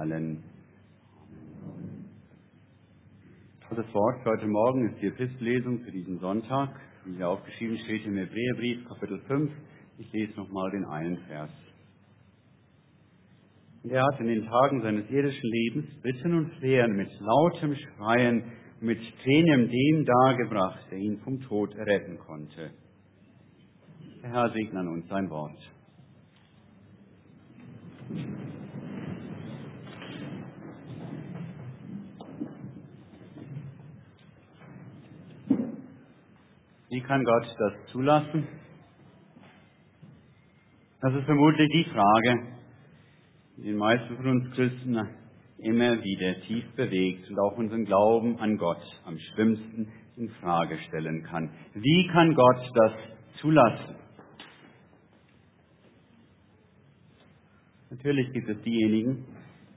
allen. Das Wort für heute Morgen ist die Epistlesung für diesen Sonntag. Wie hier aufgeschrieben steht im Hebräerbrief, Kapitel 5. Ich lese nochmal den einen Vers. Und er hat in den Tagen seines irdischen Lebens Bitten und Flehen mit lautem Schreien mit Tränen dem dargebracht, der ihn vom Tod retten konnte. Der Herr segne an uns sein Wort. Wie kann Gott das zulassen? Das ist vermutlich die Frage, die den meisten von uns Christen immer wieder tief bewegt und auch unseren Glauben an Gott am schlimmsten in Frage stellen kann. Wie kann Gott das zulassen? Natürlich gibt es diejenigen,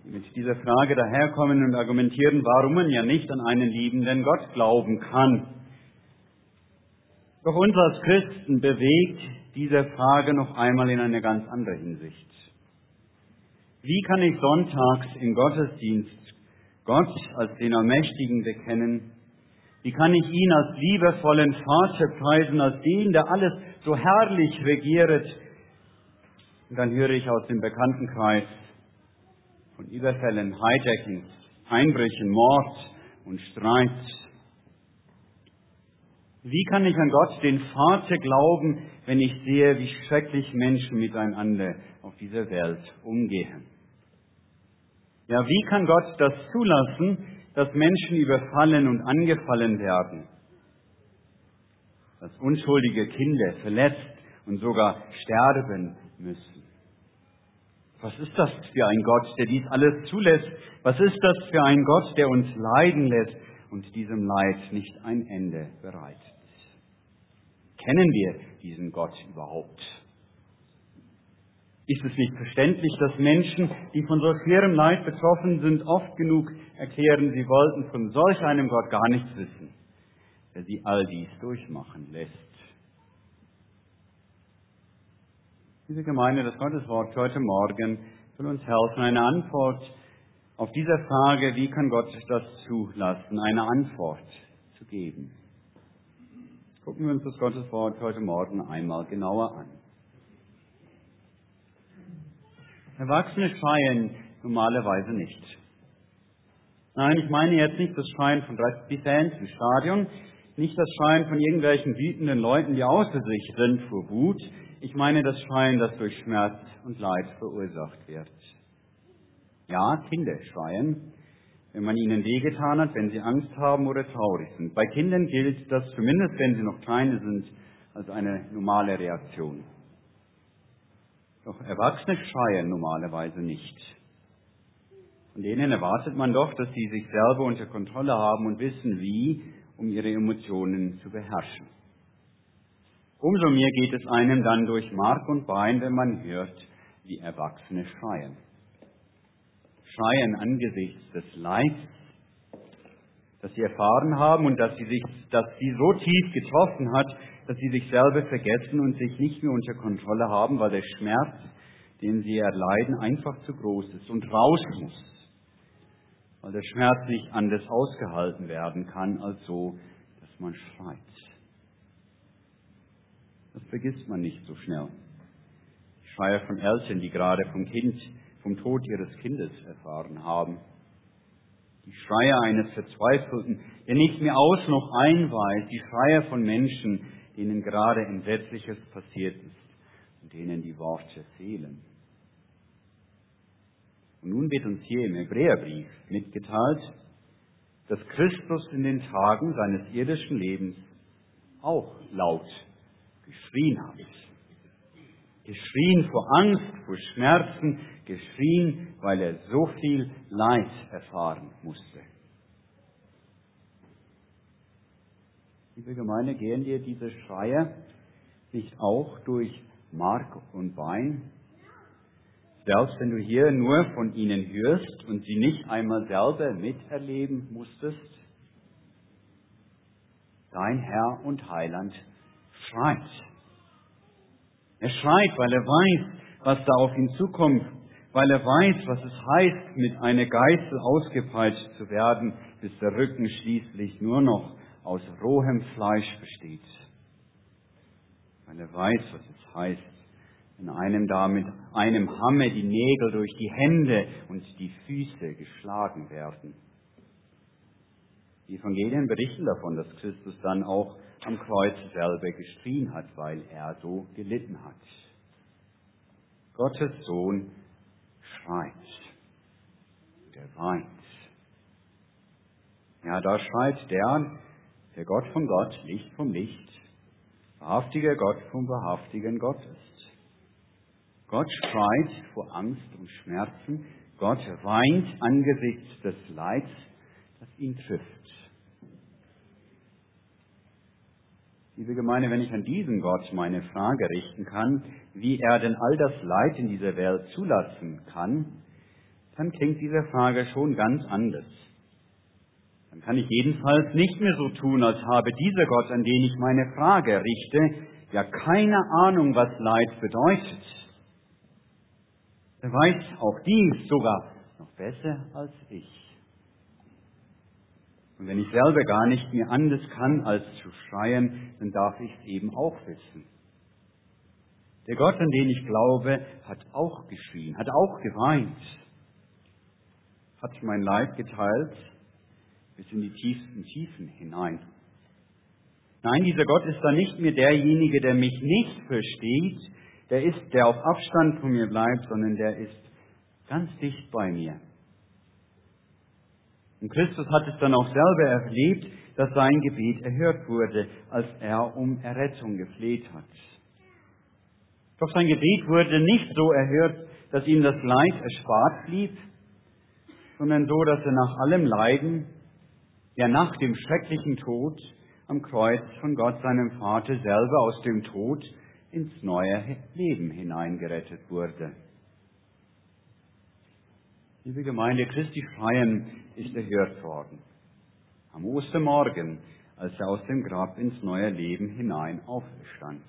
die mit dieser Frage daherkommen und argumentieren, warum man ja nicht an einen liebenden Gott glauben kann. Doch uns als Christen bewegt diese Frage noch einmal in eine ganz andere Hinsicht. Wie kann ich sonntags im Gottesdienst Gott als den Allmächtigen bekennen? Wie kann ich ihn als liebevollen Vater preisen, als den, der alles so herrlich regiert? Und dann höre ich aus dem Bekanntenkreis von Überfällen, Hijackings, Einbrüchen, Mord und Streit wie kann ich an Gott, den Vater, glauben, wenn ich sehe, wie schrecklich Menschen miteinander auf dieser Welt umgehen? Ja, wie kann Gott das zulassen, dass Menschen überfallen und angefallen werden? Dass unschuldige Kinder verletzt und sogar sterben müssen? Was ist das für ein Gott, der dies alles zulässt? Was ist das für ein Gott, der uns leiden lässt und diesem Leid nicht ein Ende bereitet? Kennen wir diesen Gott überhaupt? Ist es nicht verständlich, dass Menschen, die von so schwerem Leid betroffen sind, oft genug erklären, sie wollten von solch einem Gott gar nichts wissen, der sie all dies durchmachen lässt? Diese Gemeinde, das Gotteswort heute Morgen, soll uns helfen, eine Antwort auf diese Frage, wie kann Gott das zulassen, eine Antwort zu geben. Gucken wir uns das Gotteswort heute Morgen einmal genauer an. Erwachsene schreien normalerweise nicht. Nein, ich meine jetzt nicht das Schreien von 30 Fans im Stadion, nicht das Schreien von irgendwelchen wütenden Leuten, die außer sich sind vor Wut. Ich meine das Schreien, das durch Schmerz und Leid verursacht wird. Ja, Kinder schreien, wenn man ihnen wehgetan hat, wenn sie Angst haben oder traurig sind. Bei Kindern gilt das, zumindest wenn sie noch kleine sind, als eine normale Reaktion. Doch Erwachsene schreien normalerweise nicht. Von denen erwartet man doch, dass sie sich selber unter Kontrolle haben und wissen, wie, um ihre Emotionen zu beherrschen. Umso mehr geht es einem dann durch Mark und Bein, wenn man hört, wie Erwachsene schreien schreien angesichts des Leids, das sie erfahren haben und dass sie, sich, dass sie so tief getroffen hat, dass sie sich selber vergessen und sich nicht mehr unter Kontrolle haben, weil der Schmerz, den sie erleiden, einfach zu groß ist und raus muss. Weil der Schmerz nicht anders ausgehalten werden kann, als so, dass man schreit. Das vergisst man nicht so schnell. Die Schreie von Eltern, die gerade vom Kind vom Tod ihres Kindes erfahren haben. Die Schreie eines Verzweifelten, der nicht mehr aus noch ein weiß, die Schreie von Menschen, denen gerade Entsetzliches passiert ist und denen die Worte fehlen. Und nun wird uns hier im Hebräerbrief mitgeteilt, dass Christus in den Tagen seines irdischen Lebens auch laut geschrien hat. Geschrien vor Angst, vor Schmerzen, geschrien, weil er so viel Leid erfahren musste. Liebe Gemeinde, gehen dir diese Schreie nicht auch durch Mark und Bein? Selbst wenn du hier nur von ihnen hörst und sie nicht einmal selber miterleben musstest? Dein Herr und Heiland schreit. Er schreit, weil er weiß, was da auf ihn zukommt weil er weiß, was es heißt, mit einer Geißel ausgepeitscht zu werden, bis der Rücken schließlich nur noch aus rohem Fleisch besteht. Weil er weiß, was es heißt, wenn einem da mit einem Hammer die Nägel durch die Hände und die Füße geschlagen werden. Die Evangelien berichten davon, dass Christus dann auch am Kreuz selber geschrien hat, weil er so gelitten hat. Gottes Sohn schreit. Der weint. Ja, da schreit der, der Gott von Gott, Licht vom Licht, wahrhaftiger Gott vom wahrhaftigen Gott ist. Gott schreit vor Angst und Schmerzen. Gott weint angesichts des Leids, das ihn trifft. Liebe Gemeinde, wenn ich an diesen Gott meine Frage richten kann, wie er denn all das Leid in dieser Welt zulassen kann, dann klingt diese Frage schon ganz anders. Dann kann ich jedenfalls nicht mehr so tun, als habe dieser Gott, an den ich meine Frage richte, ja keine Ahnung, was Leid bedeutet. Er weiß auch dies sogar noch besser als ich. Und wenn ich selber gar nicht mehr anders kann, als zu schreien, dann darf ich es eben auch wissen. Der Gott, an den ich glaube, hat auch geschrien, hat auch geweint, hat mein Leid geteilt bis in die tiefsten Tiefen hinein. Nein, dieser Gott ist da nicht mehr derjenige, der mich nicht versteht, der ist, der auf Abstand von mir bleibt, sondern der ist ganz dicht bei mir. Und Christus hat es dann auch selber erlebt, dass sein Gebet erhört wurde, als er um Errettung gefleht hat. Doch sein Gebet wurde nicht so erhört, dass ihm das Leid erspart blieb, sondern so, dass er nach allem Leiden, ja nach dem schrecklichen Tod am Kreuz von Gott seinem Vater selber aus dem Tod ins neue Leben hineingerettet wurde. Liebe Gemeinde, Christi Freien ist erhört worden. Am Ostermorgen, als er aus dem Grab ins neue Leben hinein auferstand.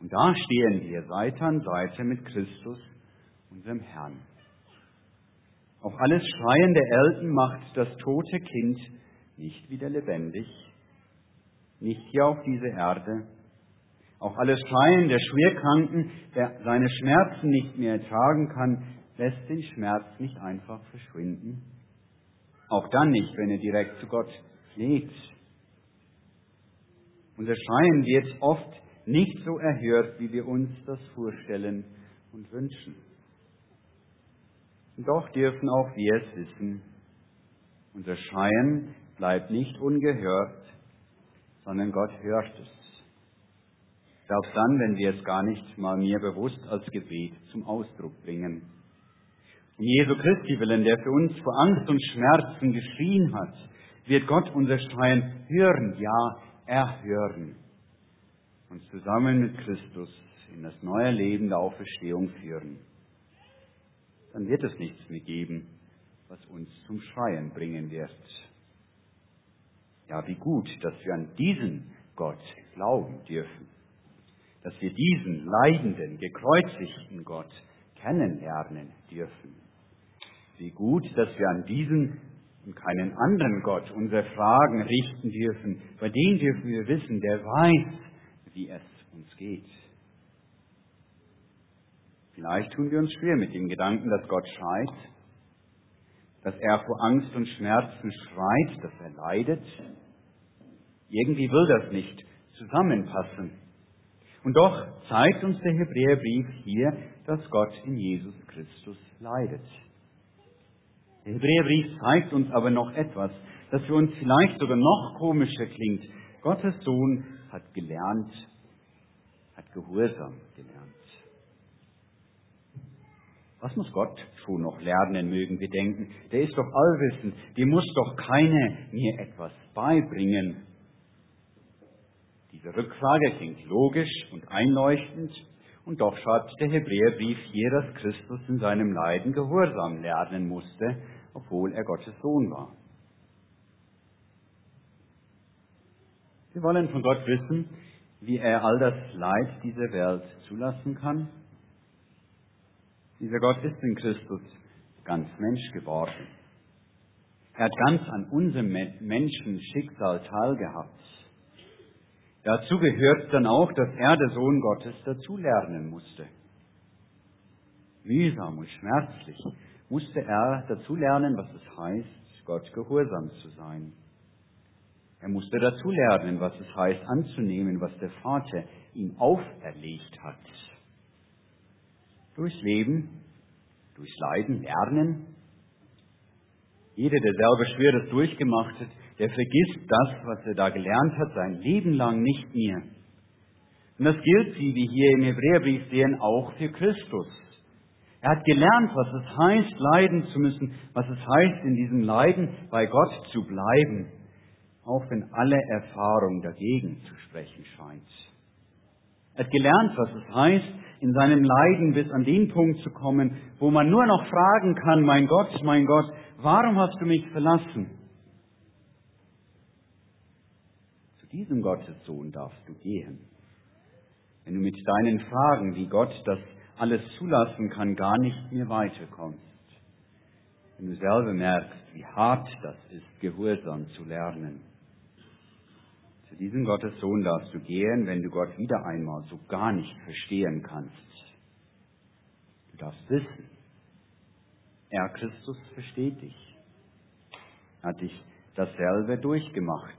Und da stehen wir Seite an Seite mit Christus, unserem Herrn. Auch alles Schreien der Eltern macht das tote Kind nicht wieder lebendig, nicht hier auf dieser Erde. Auch alles Schreien der Schwerkranken, der seine Schmerzen nicht mehr ertragen kann, lässt den Schmerz nicht einfach verschwinden. Auch dann nicht, wenn er direkt zu Gott fleht. Unser Schreien wird oft nicht so erhört, wie wir uns das vorstellen und wünschen. Und doch dürfen auch wir es wissen. Unser Schreien bleibt nicht ungehört, sondern Gott hört es. Selbst dann, wenn wir es gar nicht mal mehr bewusst als Gebet zum Ausdruck bringen. Jesu Christi willen, der für uns vor Angst und Schmerzen geschrien hat, wird Gott unser Schreien hören, ja, erhören uns zusammen mit Christus in das neue Leben der Auferstehung führen. Dann wird es nichts mehr geben, was uns zum Schreien bringen wird. Ja, wie gut, dass wir an diesen Gott glauben dürfen, dass wir diesen leidenden, gekreuzigten Gott kennenlernen dürfen. Wie gut, dass wir an diesen und keinen anderen Gott unsere Fragen richten dürfen. Bei dem dürfen wir wissen, der weiß, wie es uns geht. Vielleicht tun wir uns schwer mit dem Gedanken, dass Gott schreit, dass er vor Angst und Schmerzen schreit, dass er leidet. Irgendwie will das nicht zusammenpassen. Und doch zeigt uns der Hebräerbrief hier, dass Gott in Jesus Christus leidet. Der Hebräerbrief zeigt uns aber noch etwas, das für uns vielleicht sogar noch komischer klingt. Gottes Sohn hat gelernt, hat Gehorsam gelernt. Was muss Gott schon noch lernen, mögen wir denken? Der ist doch allwissend, dem muss doch keine mir etwas beibringen. Diese Rückfrage klingt logisch und einleuchtend, und doch schreibt der Hebräerbrief hier, dass Christus in seinem Leiden Gehorsam lernen musste, obwohl er Gottes Sohn war. Wir wollen von Gott wissen, wie er all das Leid dieser Welt zulassen kann. Dieser Gott ist in Christus ganz Mensch geworden. Er hat ganz an unserem Menschen Schicksal teilgehabt. Dazu gehört dann auch, dass er, der Sohn Gottes, dazulernen musste. Mühsam und schmerzlich musste er dazulernen, was es heißt, Gott gehorsam zu sein. Er musste dazulernen, was es heißt, anzunehmen, was der Vater ihm auferlegt hat. Durchs Leben, durchs Leiden, Lernen. Jeder, der selber Schweres durchgemacht hat, der vergisst das, was er da gelernt hat, sein Leben lang nicht mehr. Und das gilt, wie wir hier im Hebräerbrief sehen, auch für Christus. Er hat gelernt, was es heißt, leiden zu müssen, was es heißt, in diesem Leiden bei Gott zu bleiben, auch wenn alle Erfahrung dagegen zu sprechen scheint. Er hat gelernt, was es heißt, in seinem Leiden bis an den Punkt zu kommen, wo man nur noch fragen kann, mein Gott, mein Gott, warum hast du mich verlassen? Zu diesem Gottessohn darfst du gehen. Wenn du mit deinen Fragen, wie Gott das alles zulassen kann, gar nicht mehr weiterkommst. Wenn du selber merkst, wie hart das ist, Gehorsam zu lernen. Zu diesem Gottessohn darfst du gehen, wenn du Gott wieder einmal so gar nicht verstehen kannst. Du darfst wissen, er, Christus, versteht dich. Er hat dich dasselbe durchgemacht.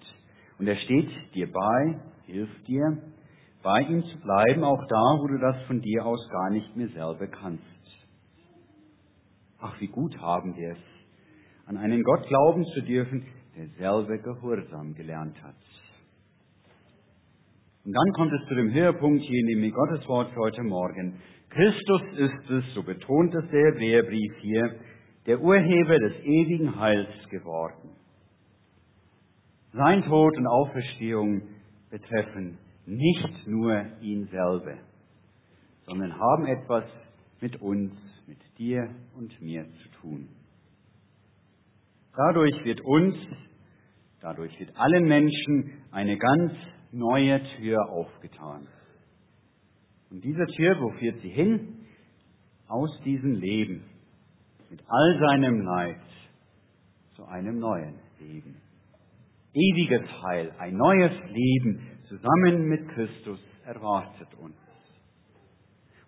Und er steht dir bei, hilft dir, bei ihm zu bleiben, auch da, wo du das von dir aus gar nicht mehr selber kannst. Ach, wie gut haben wir es, an einen Gott glauben zu dürfen, der selber Gehorsam gelernt hat. Und dann kommt es zu dem Höhepunkt hier in dem Gotteswort für heute Morgen. Christus ist es, so betont es der Hebräerbrief hier, der Urheber des ewigen Heils geworden. Sein Tod und Auferstehung betreffen nicht nur ihn selber, sondern haben etwas mit uns, mit dir und mir zu tun. Dadurch wird uns, dadurch wird allen Menschen eine ganz neue Tür aufgetan. Und diese Tür, wo führt sie hin? Aus diesem Leben, mit all seinem Leid, zu einem neuen Leben. Ewiges Heil, ein neues Leben, zusammen mit Christus erwartet uns.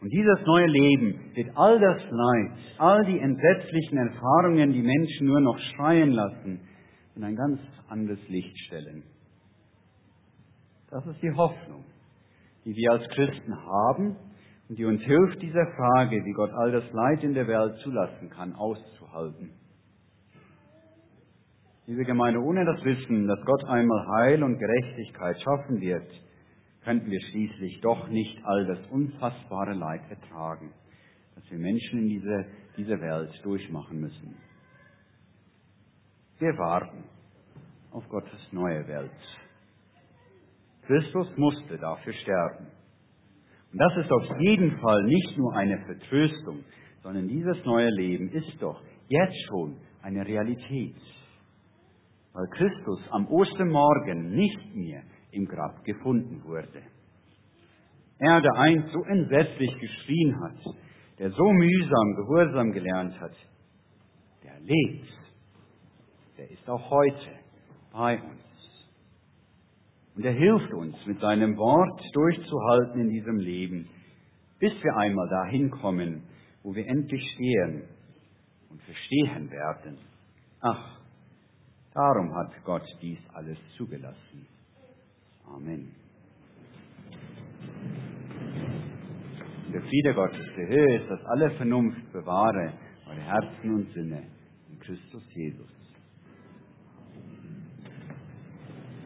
Und dieses neue Leben wird all das Leid, all die entsetzlichen Erfahrungen, die Menschen nur noch schreien lassen, in ein ganz anderes Licht stellen. Das ist die Hoffnung, die wir als Christen haben und die uns hilft, dieser Frage, wie Gott all das Leid in der Welt zulassen kann, auszuhalten. Liebe Gemeinde, ohne das Wissen, dass Gott einmal Heil und Gerechtigkeit schaffen wird, könnten wir schließlich doch nicht all das unfassbare Leid ertragen, das wir Menschen in dieser, dieser Welt durchmachen müssen. Wir warten auf Gottes neue Welt. Christus musste dafür sterben. Und das ist auf jeden Fall nicht nur eine Vertröstung, sondern dieses neue Leben ist doch jetzt schon eine Realität weil Christus am Ostermorgen nicht mehr im Grab gefunden wurde. Er, der einst so entsetzlich geschrien hat, der so mühsam Gehorsam gelernt hat, der lebt, der ist auch heute bei uns. Und er hilft uns mit seinem Wort durchzuhalten in diesem Leben, bis wir einmal dahin kommen, wo wir endlich stehen und verstehen werden. Ach, Darum hat Gott dies alles zugelassen. Amen. Der Friede Gottes, der Höhe ist, dass alle Vernunft bewahre, eure Herzen und Sinne in Christus Jesus.